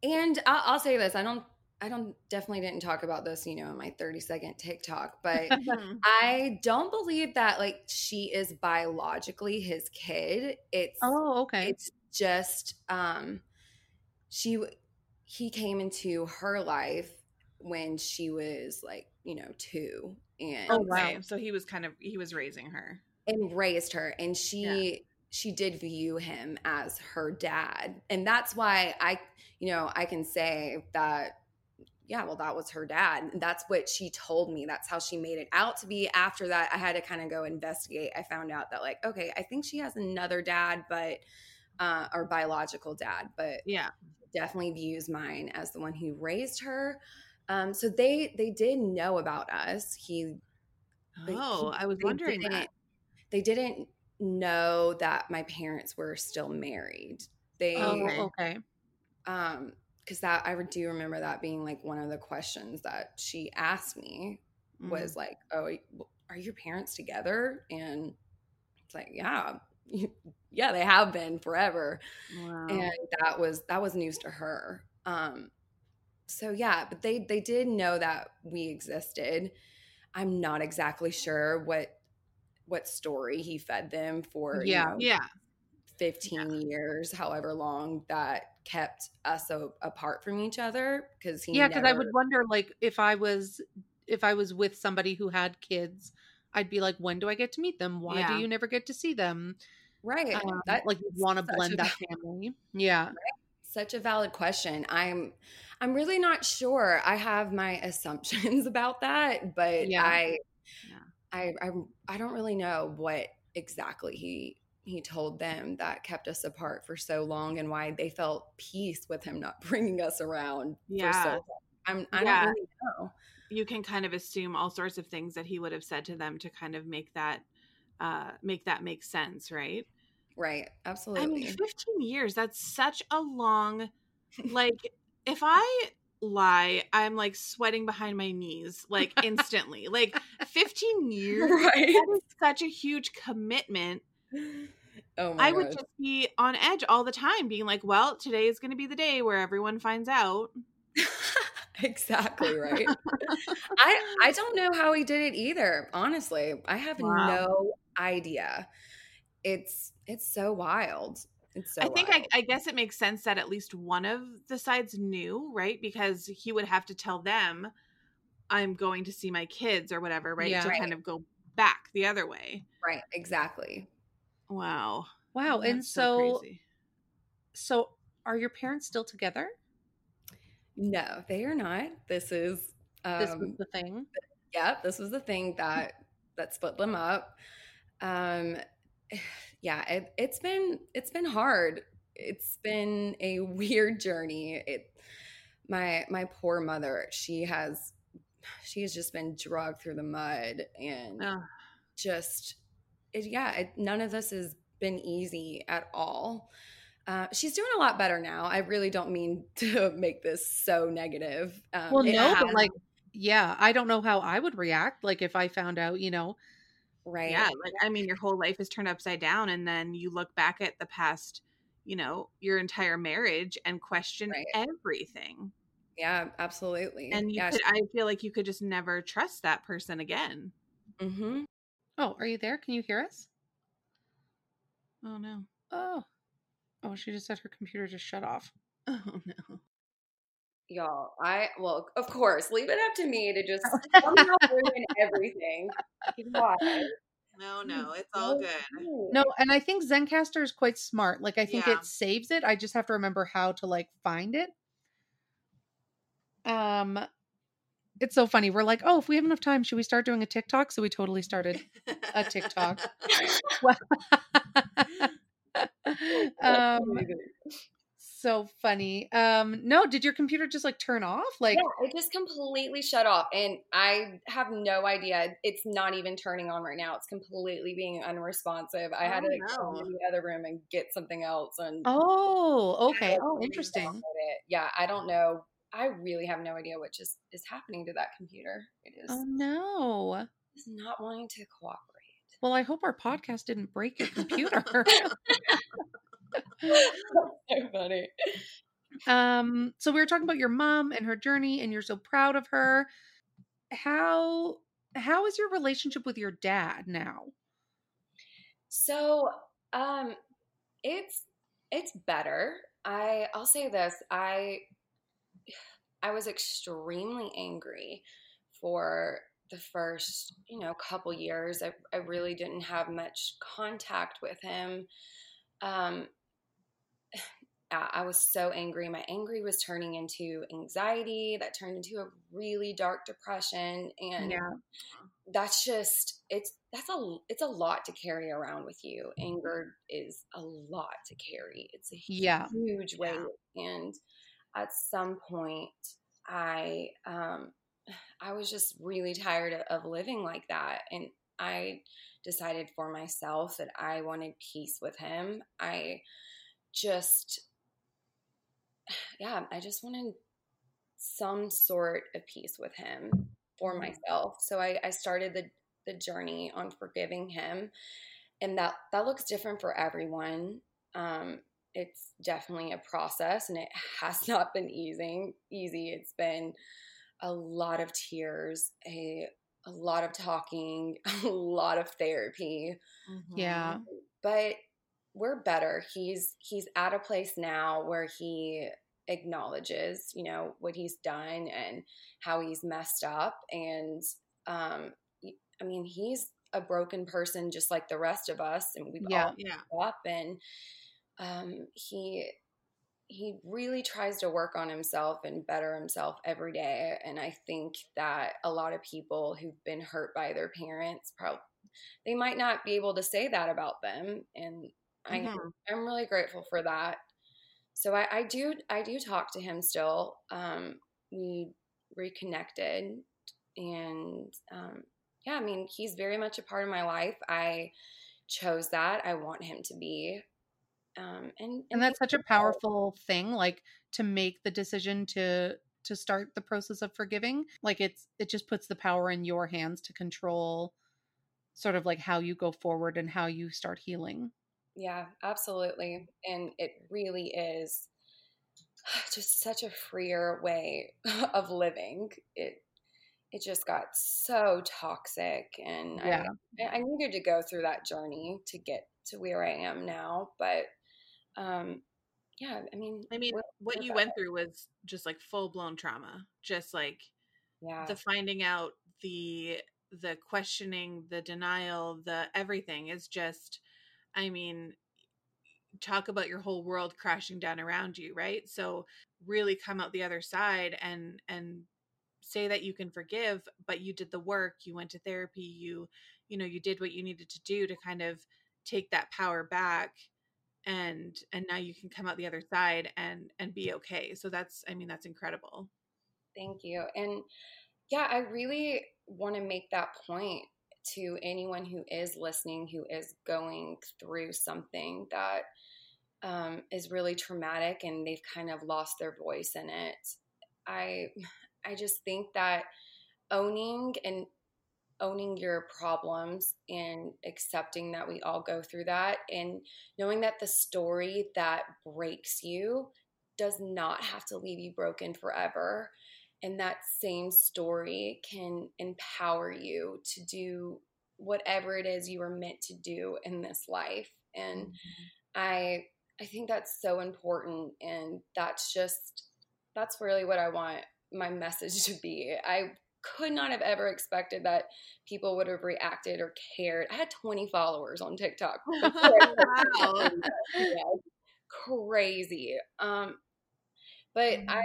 and I'll, I'll say this i don't I don't definitely didn't talk about this, you know, in my 30 second TikTok, but. *laughs* I don't believe that like she is biologically his kid. It's Oh, okay. It's just um she he came into her life when she was like, you know, 2 and Oh, wow. So he was kind of he was raising her. And raised her and she yeah. she did view him as her dad. And that's why I you know, I can say that yeah, well, that was her dad. That's what she told me. That's how she made it out to be. After that, I had to kind of go investigate. I found out that, like, okay, I think she has another dad, but, uh, or biological dad, but yeah, definitely views mine as the one who raised her. Um, so they, they did know about us. He, oh, he, I was wondering that. They didn't know that my parents were still married. They, oh, okay. Um, because that I do remember that being like one of the questions that she asked me mm-hmm. was like, "Oh, are your parents together?" And it's like, "Yeah, *laughs* yeah, they have been forever." Wow. And that was that was news to her. Um, so yeah, but they they did know that we existed. I'm not exactly sure what what story he fed them for. Yeah, you know, yeah. 15 yeah. years, however long that kept us so apart from each other because he yeah because never... i would wonder like if i was if i was with somebody who had kids I'd be like, when do I get to meet them? Why do you never get to see them? Right. Um, That- like you want to blend that family. Yeah. such a valid question. I'm I'm really not sure. I have my assumptions *laughs* about that, but Yeah. I, Yeah. I I I don't really know what exactly he he told them that kept us apart for so long and why they felt peace with him not *laughs* bringing us around for Yeah. so long. I'm I Yeah. don't really know. you can kind of assume all sorts of things that he would have said to them to kind of make that uh make that make sense right Right. Absolutely. i mean 15 years that's such a long like if i lie i'm like sweating behind my knees like *laughs* instantly like 15 years right. that is such a huge commitment Oh my god. i would just be on edge all the time being like well today is going to be the day where everyone finds out *laughs* exactly right. *laughs* I I don't know how he did it either. Honestly, I have Wow. no idea. It's it's so wild. It's so. I think I. I guess it makes sense that at least one of the sides knew, right? Because he would have to tell them, "I'm going to see my kids" or whatever, right? Yeah. to Right. kind of go back the other way. right exactly. Wow. Wow. and That's so, crazy. so are your parents still together? No, they are not. This is This was um the thing. yeah, this was the thing that that split them up. Um yeah, it, it's been it's been hard. It's been a *laughs* weird journey. It my my poor mother, she has she has just been dragged through the mud and Ugh. just it, yeah, it, none of this has been easy at all. Uh, she's doing a lot better now. I really don't mean *laughs* to make this so negative. Um, Well, no, but like, yeah, I don't know how I would react. Like if I found out, you know, right? Yeah, like I mean, your whole life is turned upside down, and then you look back at the past, you know, your entire marriage and question Right. everything. Yeah, absolutely. And you yeah, could, I feel like you could just never trust that person again. mm-hmm oh, are you there? Can you hear us? Oh no. Oh, oh, she just said her computer just shut off. *laughs* Oh no. Y'all. I well, of course, leave it up to me to just *laughs* somehow ruin everything. No, no, it's all good. No, and I think Zencastr is quite smart. Like I think Yeah. it saves it. I just have to remember how to like find it. Um it's so funny. We're like, "Oh, if we have enough time, should we start doing a TikTok?" So we totally started a TikTok. *laughs* *laughs* um so funny. Um no, did your computer just like turn off? Like yeah, it just completely shut off, and I have no idea. It's not even turning on right now. It's completely being unresponsive. I had Oh, to like, no. to the other room and get something else. And Oh, okay. Oh, interesting. Yeah, I don't know. I really have no idea what just is happening to that computer. It is Oh no. it's not wanting to cooperate. Well, I hope our podcast didn't break your *laughs* computer. *laughs* *laughs* so funny. um so we were talking about your mom and her journey and you're so proud of her. How how is your relationship with your dad now? So, um, it's it's better. I I'll say this. I I was extremely angry for the first, you know, couple years. I I really didn't have much contact with him. Um I I was so angry. My angry was turning into anxiety that turned into a really dark depression and that's just it's that's a it's a lot to carry around with you anger is a lot to carry it's a Yeah. huge weight Yeah. and at some point i um *sighs* i was just really tired of living like that and i decided for myself that i wanted peace with him i just *sighs* yeah i just wanted some sort of peace with him for mm-hmm. myself. So I, I started the the journey on forgiving him, and that that looks different for everyone. Um, it's definitely a process, and it *laughs* has not been easy. Easy. It's been a lot of tears, a a lot of talking, *laughs* a lot of therapy Yeah. but we're better he's he's at a place now where he acknowledges you know what he's done and how he's messed up and um i mean he's a broken person just like the rest of us and we've Yeah. all Yeah. up and um he he really tries to work on himself and better himself every day and i think that a lot of people who've been hurt by their parents probably they might not be able to say that about them and i Mhm. i'm really grateful for that. So I, I do i do talk to him still um we reconnected and um yeah i mean he's very much a part of my life i chose that i want him to be um and and that's such a powerful thing like to make the decision to to start the process of forgiving like it's it just puts the power in your hands to control sort of like how you go forward and how you start healing Yeah, absolutely. And it really is *sighs* just such a freer way *laughs* of living. It it just got so toxic and Yeah. I, I needed to go through that journey to get to where I am now. But um yeah, I mean I mean, what you went through was just like full blown trauma. Just like yeah. the finding out, the the questioning, the denial, the everything is just I mean, talk about your whole world crashing down around you, right? So really come out the other side and and say that you can forgive, but you did the work, you went to therapy, you you know, you did what you needed to do to kind of take that power back and and now you can come out the other side and and be okay. So that's I mean that's incredible. Thank you. And yeah, I really want to make that point to anyone who is listening, who is going through something that um, is really traumatic and they've kind of lost their voice in it. I, *sighs* I just think that owning and owning your problems and accepting that we all go through that and knowing that the story that breaks you does not have to leave you broken forever and that same story can empower you to do whatever it is you were meant to do in this life. And i i think that's so important and that's just that's really what i want my message to be. I could not have ever expected that people would have reacted or cared. I had 20 followers on tiktok *laughs* Wow. Yeah, crazy. Um but i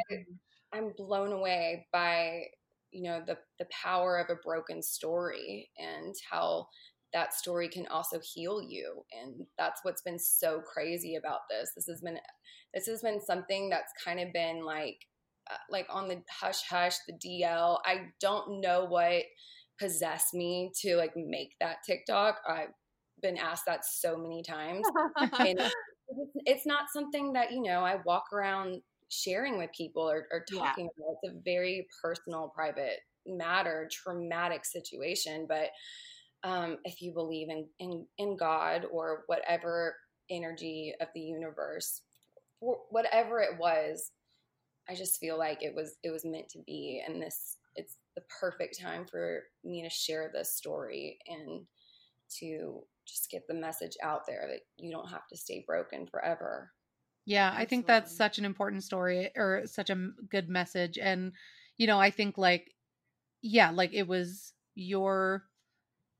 I'm blown away by you know the the power of a broken story and how that story can also heal you and that's what's been so crazy about this. This has been this has been something that's kind of been like uh, like on the hush hush the DL I don't know what possessed me to like make that TikTok. I've been asked that so many times. *laughs* And it's, it's not something that you know I walk around sharing with people or, or Yeah. talking about. It's a very personal, private matter, traumatic situation. But um, if you believe in, in in God or whatever energy of the universe, whatever it was, I just feel like it was it was meant to be, and this it's the perfect time for me to share this story and to just get the message out there that you don't have to stay broken forever. Yeah, I think that's such an important story or such a good message. And, you know, I think like, yeah, like it was your,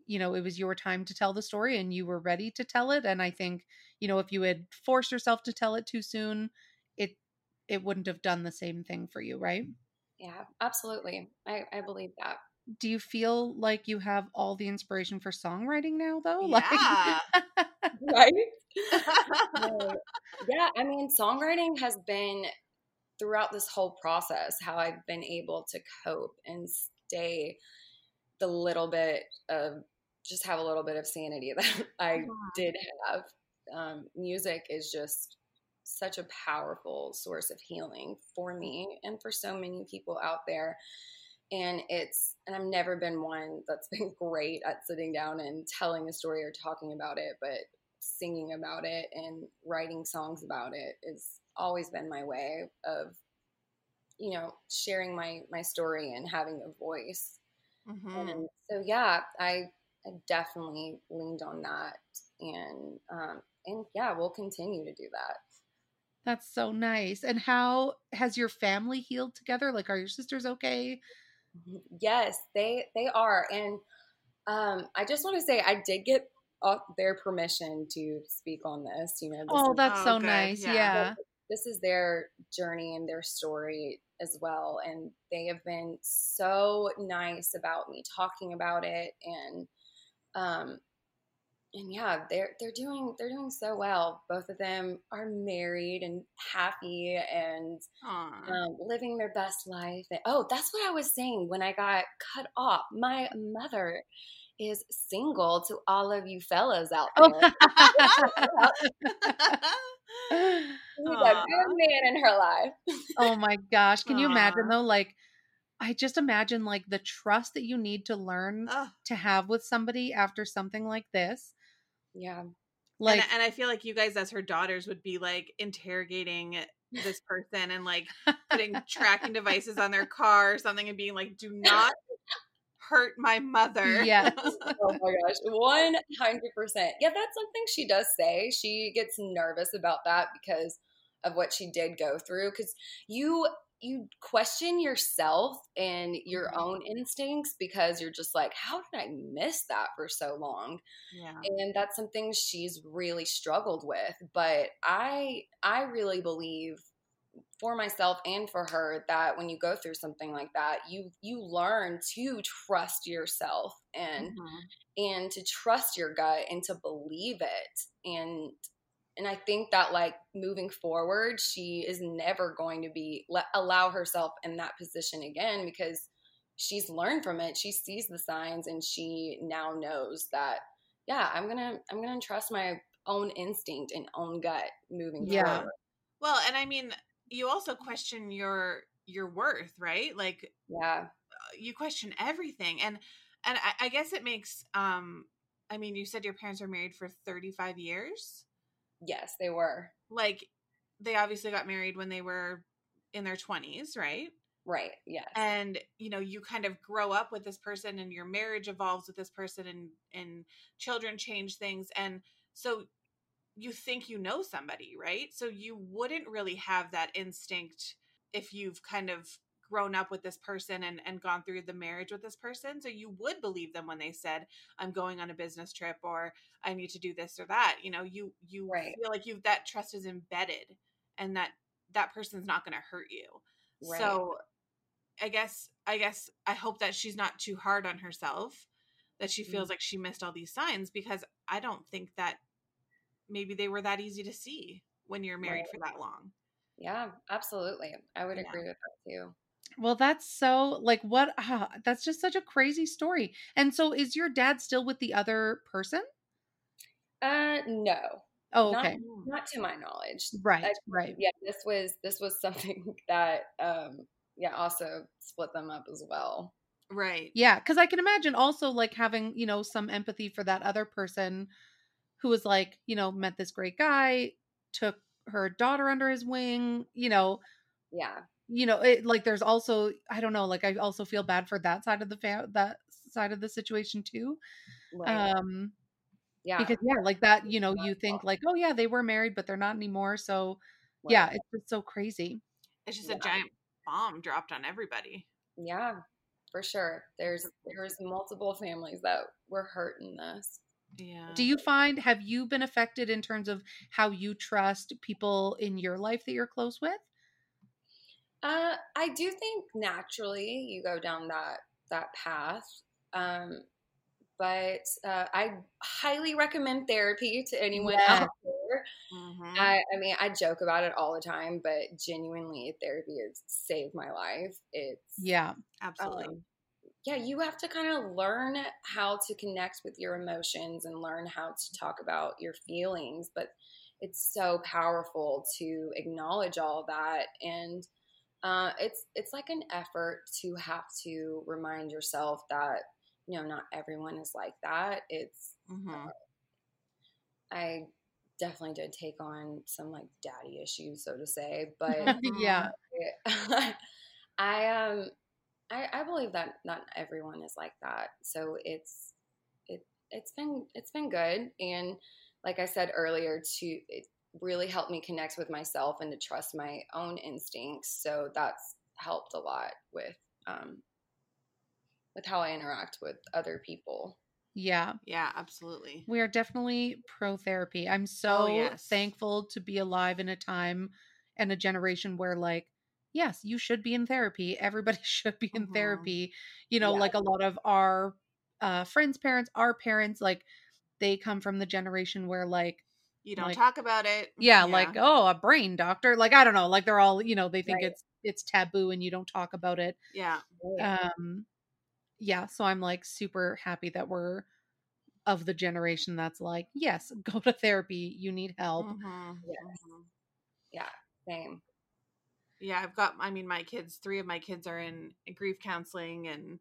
you know, it was your time to tell the story and you were ready to tell it. And I think, you know, if you had forced yourself to tell it too soon, it, it wouldn't have done the same thing for you, right? Yeah, absolutely. I, I believe that. Do you feel like you have all the inspiration for songwriting now, though? *laughs* Yeah. Like, Right? *laughs* No. yeah, I mean, songwriting has been throughout this whole process how I've been able to cope and stay the little bit of just have a little bit of sanity *laughs* that I did have. Um, music is just such a powerful source of healing for me and for so many people out there. And it's, and I've never been one that's *laughs* been great at sitting down and telling a story or talking about it, but singing about it and writing songs about it has always been my way of, you know, sharing my my story and having a voice. Mhm. And so yeah, I, I definitely leaned on that, and um, and yeah, we'll continue to do that. That's so nice. And how has your family healed together? Like, are your sisters okay? Yes, they they are, and Um, I just want to say I did get uh, their permission to speak on this. You know, this Oh, is- that's Oh, so good. nice. Yeah. Yeah. this is their journey and their story as well and they have been so nice about me talking about it and um and yeah they're they're doing they're doing so well both of them are married and happy and um, living their best life and, oh that's what i was saying when i got cut off my mother is single to all of you fellas out there Oh. *laughs* *laughs* She's a good man in her life oh my gosh. Can you imagine though? Like, I just imagine like the trust that you need to learn Ugh. to have with somebody after something like this. Yeah Like, and, and I feel like you guys, as her daughters, would be like interrogating this *laughs* person and like putting tracking devices on their car or something and being like, "Do not hurt my mother." yes. *laughs* oh my gosh, one hundred percent. Yeah, that's something she does say. She gets nervous about that because of what she did go through. Because you you question yourself and your Mhm. own instincts because you're just like, how did I miss that for so long? yeah. and that's something she's really struggled with but i i really believe for myself and for her that when you go through something like that you you learn to trust yourself and Mhm. and to trust your gut and to believe it and and i think that like moving forward she is never going to be let allow herself in that position again because she's learned from it she sees the signs and she now knows that yeah i'm gonna i'm gonna trust my own instinct and own gut moving Yeah. forward Well, and I mean, you also question your your worth, right? Like yeah you question everything, and and I, I guess it makes. um I mean, you said your parents were married for thirty five years. Yes they were. Like, they obviously got married when they were in their twenties, right? right yes. And you know you kind of grow up with this person and your marriage evolves with this person and and children change things. And so you think you know somebody right? So you wouldn't really have that instinct if you've kind of grown up with this person and and gone through the marriage with this person so you would believe them when they said i'm going on a business trip or i need to do this or that you know you you Right. feel like you that trust is embedded and that that person's not going to hurt you Right. so I guess I guess I hope that she's not too hard on herself, that she feels mm. like she missed all these signs because I don't think that maybe they were that easy to see when you're married Right. for that long. yeah absolutely i would Yeah. agree with that too Well, that's so like what? ah, that's just such a crazy story. And so, is your dad still with the other person? uh no Oh, Not- okay, not to my knowledge right, I- right. yeah this was this was something *laughs* that um yeah also split them up as well Right. Yeah, because I can imagine also like having you know some empathy for that other person who was like you know met this great guy, took her daughter under his wing. You know, yeah you know, it like there's also I don't know, like I also feel bad for that side of the fa- that side of the situation too. right Um, yeah because yeah, like that, you know, you think like, oh yeah, they were married, but they're not anymore. So right. yeah, it's just so crazy. It's just Yeah. a giant bomb dropped on everybody. yeah for sure there's there's multiple families that were hurt in this Yeah. Do you find have you been affected in terms of how you trust people in your life that you're close with? Uh i do think naturally you go down that that path um but uh, i highly recommend therapy to anyone Yes. out there Mhm. I, I mean i joke about it all the time but genuinely therapy has saved my life it's Yeah. Absolutely. um, yeah, you have to kind of learn how to connect with your emotions and learn how to talk about your feelings. But it's so powerful to acknowledge all that, and uh, it's it's like an effort to have to remind yourself that you know not everyone is like that. It's Mhm. I definitely did take on some like daddy issues, so to say, but *laughs* yeah. *laughs* I um I, I believe that not everyone is like that. So it's it it's been it's been good and like I said earlier to it really helped me connect with myself and to trust my own instincts. So that's helped a lot with um with how I interact with other people. Yeah. Yeah, absolutely. We are definitely pro therapy. I'm so Oh, yes. thankful to be alive in a time and a generation where, like, yes, you should be in therapy. *laughs* Everybody should be in Mhm. therapy. You know, Yeah. like a lot of our uh, friends' parents, our parents, like, they come from the generation where, like, You don't Like- talk about it. yeah, like, oh, a brain doctor. Like, I don't know. Like, they're all, you know, they think Right. it's it's taboo and you don't talk about it. yeah. Um, yeah. So I'm like super happy that we're of the generation that's like, yes, *laughs* go to therapy. You need help. Mhm, Yes. mhm. Yeah, same. Yeah, I've got I mean my kids, 3 of my kids are in grief counseling and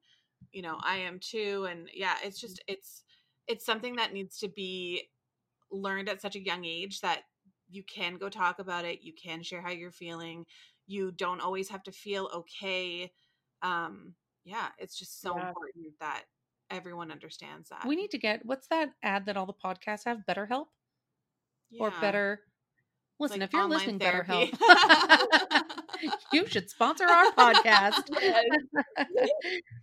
you know, I am too and yeah, it's just it's it's something that needs to be learned at such a young age that you can go talk about it, you can share how you're feeling. You don't always have to feel okay. Um yeah, it's just so Yeah. important that everyone understands that. We need to get what's that ad that all the podcasts have? BetterHelp or Yeah. better. Listen, Like if you're listening, therapy. BetterHelp, *laughs* *laughs* you should sponsor our podcast. *laughs*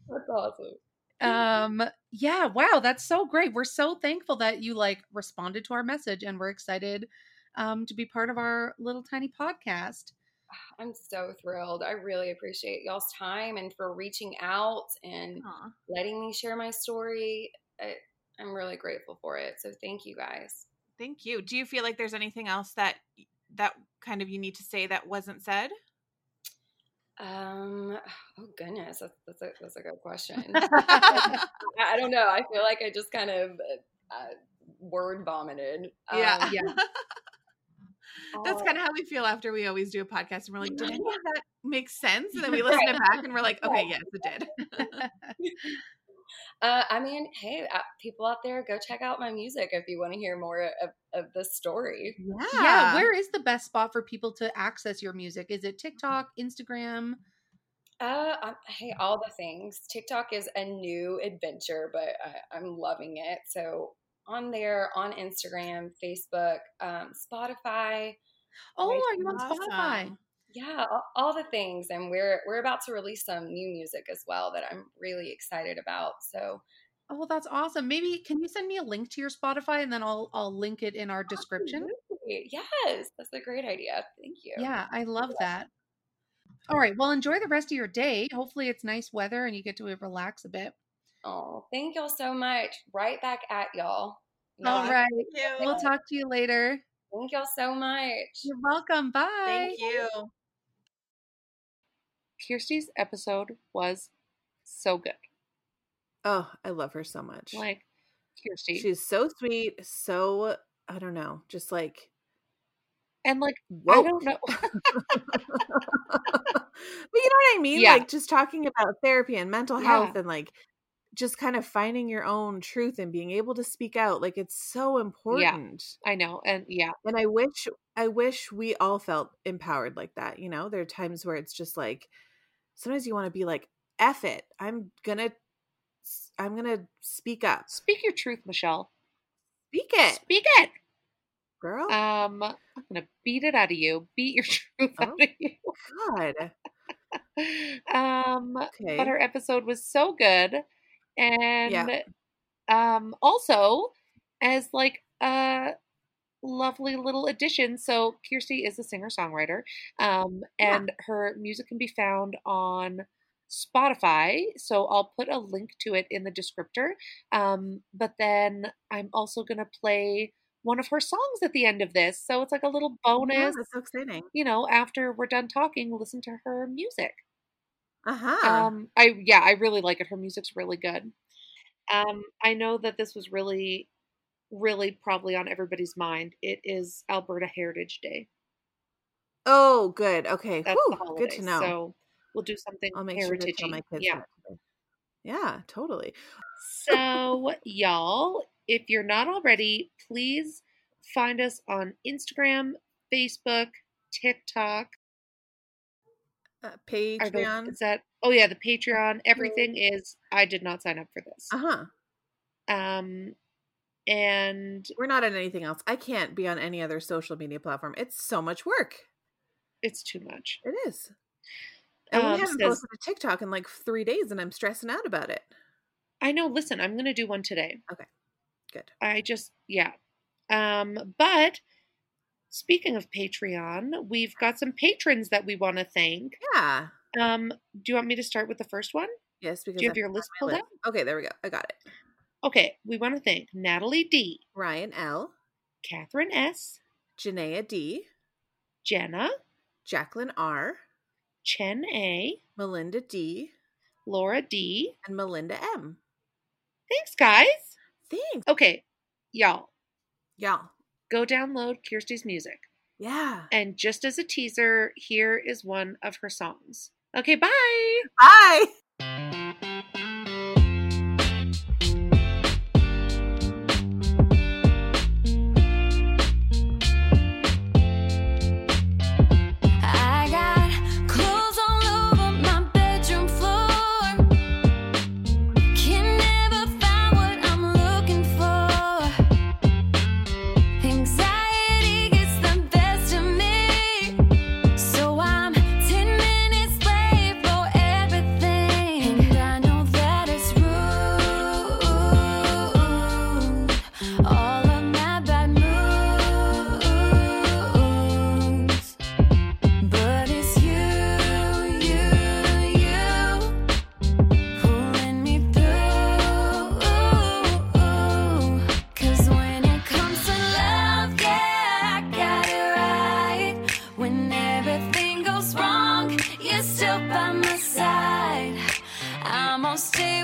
That's awesome. Um yeah wow that's so great we're so thankful that you like responded to our message and we're excited um to be part of our little tiny podcast *sighs* I'm so thrilled. I really appreciate y'all's time and for reaching out and Aw. letting me share my story. I, I'm really grateful for it. So thank you guys. Thank you. Do you feel like there's anything else that that kind of you need to say that wasn't said? Um. *sighs* Oh goodness, that's that's a that's a good question. *laughs* *laughs* I, don't know. I feel like I just kind of uh, word vomited. yeah. Um, yeah. *laughs* That's uh, kind of how we feel after we always do a podcast and we're like, did any of that make sense? And then we listen it back and we're like, okay, yes, it did. Uh, I mean, hey, uh, people out there, go check out my music if you want to hear more of, of the story. yeah. yeah where is the best spot for people to access your music is it tiktok instagram Uh, I'm, hey, all the things. TikTok is a new adventure, but I, I'm loving it. So on there, on Instagram, Facebook, um, Spotify, oh Right, are you on awesome. spotify yeah, all, the things. And we're we're about to release some new music as well that I'm really excited about. So oh well that's awesome maybe can you send me a link to your spotify and then i'll i'll link it in our description Absolutely. yes, that's a great idea. Thank you. yeah i love that all right well enjoy the rest of your day hopefully it's nice weather and you get to relax a bit Oh, thank y'all so much. Right back at y'all. all right Thank you. we'll talk to you later Thank y'all so much. you're welcome bye Thank you. Kirsty's episode was so good. Oh, I love her so much. Like Kirsty. She's so sweet, so I don't know, just like and like whoa. I don't know. *laughs* *laughs* but you know what I mean? Yeah. Like just talking about therapy and mental Yeah. health and like just kind of finding your own truth and being able to speak out. Like it's so important. I know. And yeah. And I wish I wish we all felt empowered like that. You know, there are times where it's just like sometimes you want to be like, F it. I'm gonna I'm gonna speak up. Speak your truth, Michelle. Speak it, Speak it. girl. Um, I'm gonna beat it out of you. Beat your *laughs* truth out Oh. of you. God. *laughs* um, Okay. but her episode was so good, and um, also as like a lovely little addition. So Kirsty is a singer songwriter, um, Yeah. and her music can be found on Spotify. So I'll put a link to it in the descriptor. Um, but then I'm also gonna play one of her songs at the end of this. So it's like a little Yeah, bonus. that's so exciting. You know, after we're done talking, listen to her music. Uh-huh. Um, I yeah, I really like it. Her music's really good. Um, I know that this was really, really probably on everybody's mind. It is Alberta Heritage Day. oh, good. Okay. That's Whew, the holiday. good to know. So we'll do something I'll make sure to tell my kids yeah. that. Yeah, totally. So y'all, if you're not already, please find us on Instagram, Facebook, TikTok. Uh, those- Patreon. is that? Oh yeah, the Patreon. Everything is. I did not sign up for this. Uh-huh. Um, and We're not on anything else. I can't be on any other social media platform. It's so much work. it's too much. It is. And Um, we haven't says- posted a TikTok in like three days and I'm stressing out about it. I know. Listen, I'm going to do one today. Okay. Good. I just, yeah. Um, but speaking of Patreon, we've got some patrons that we want to thank. Yeah. Um, do you want me to start with the first one? Yes, because Do you have I your list pulled list. Okay, there we go. I got it. Okay, we want to thank Natalie D, Ryan L, Catherine S, Janaea D, Jenna, Jacqueline R, Chen A, Melinda D, Laura D. and Melinda M. Thanks, guys. Thanks. Okay, y'all, Y'all. go download Kirsty's music. Yeah. And just as a teaser, here is one of her songs. Okay, bye. Bye. I'm gonna stay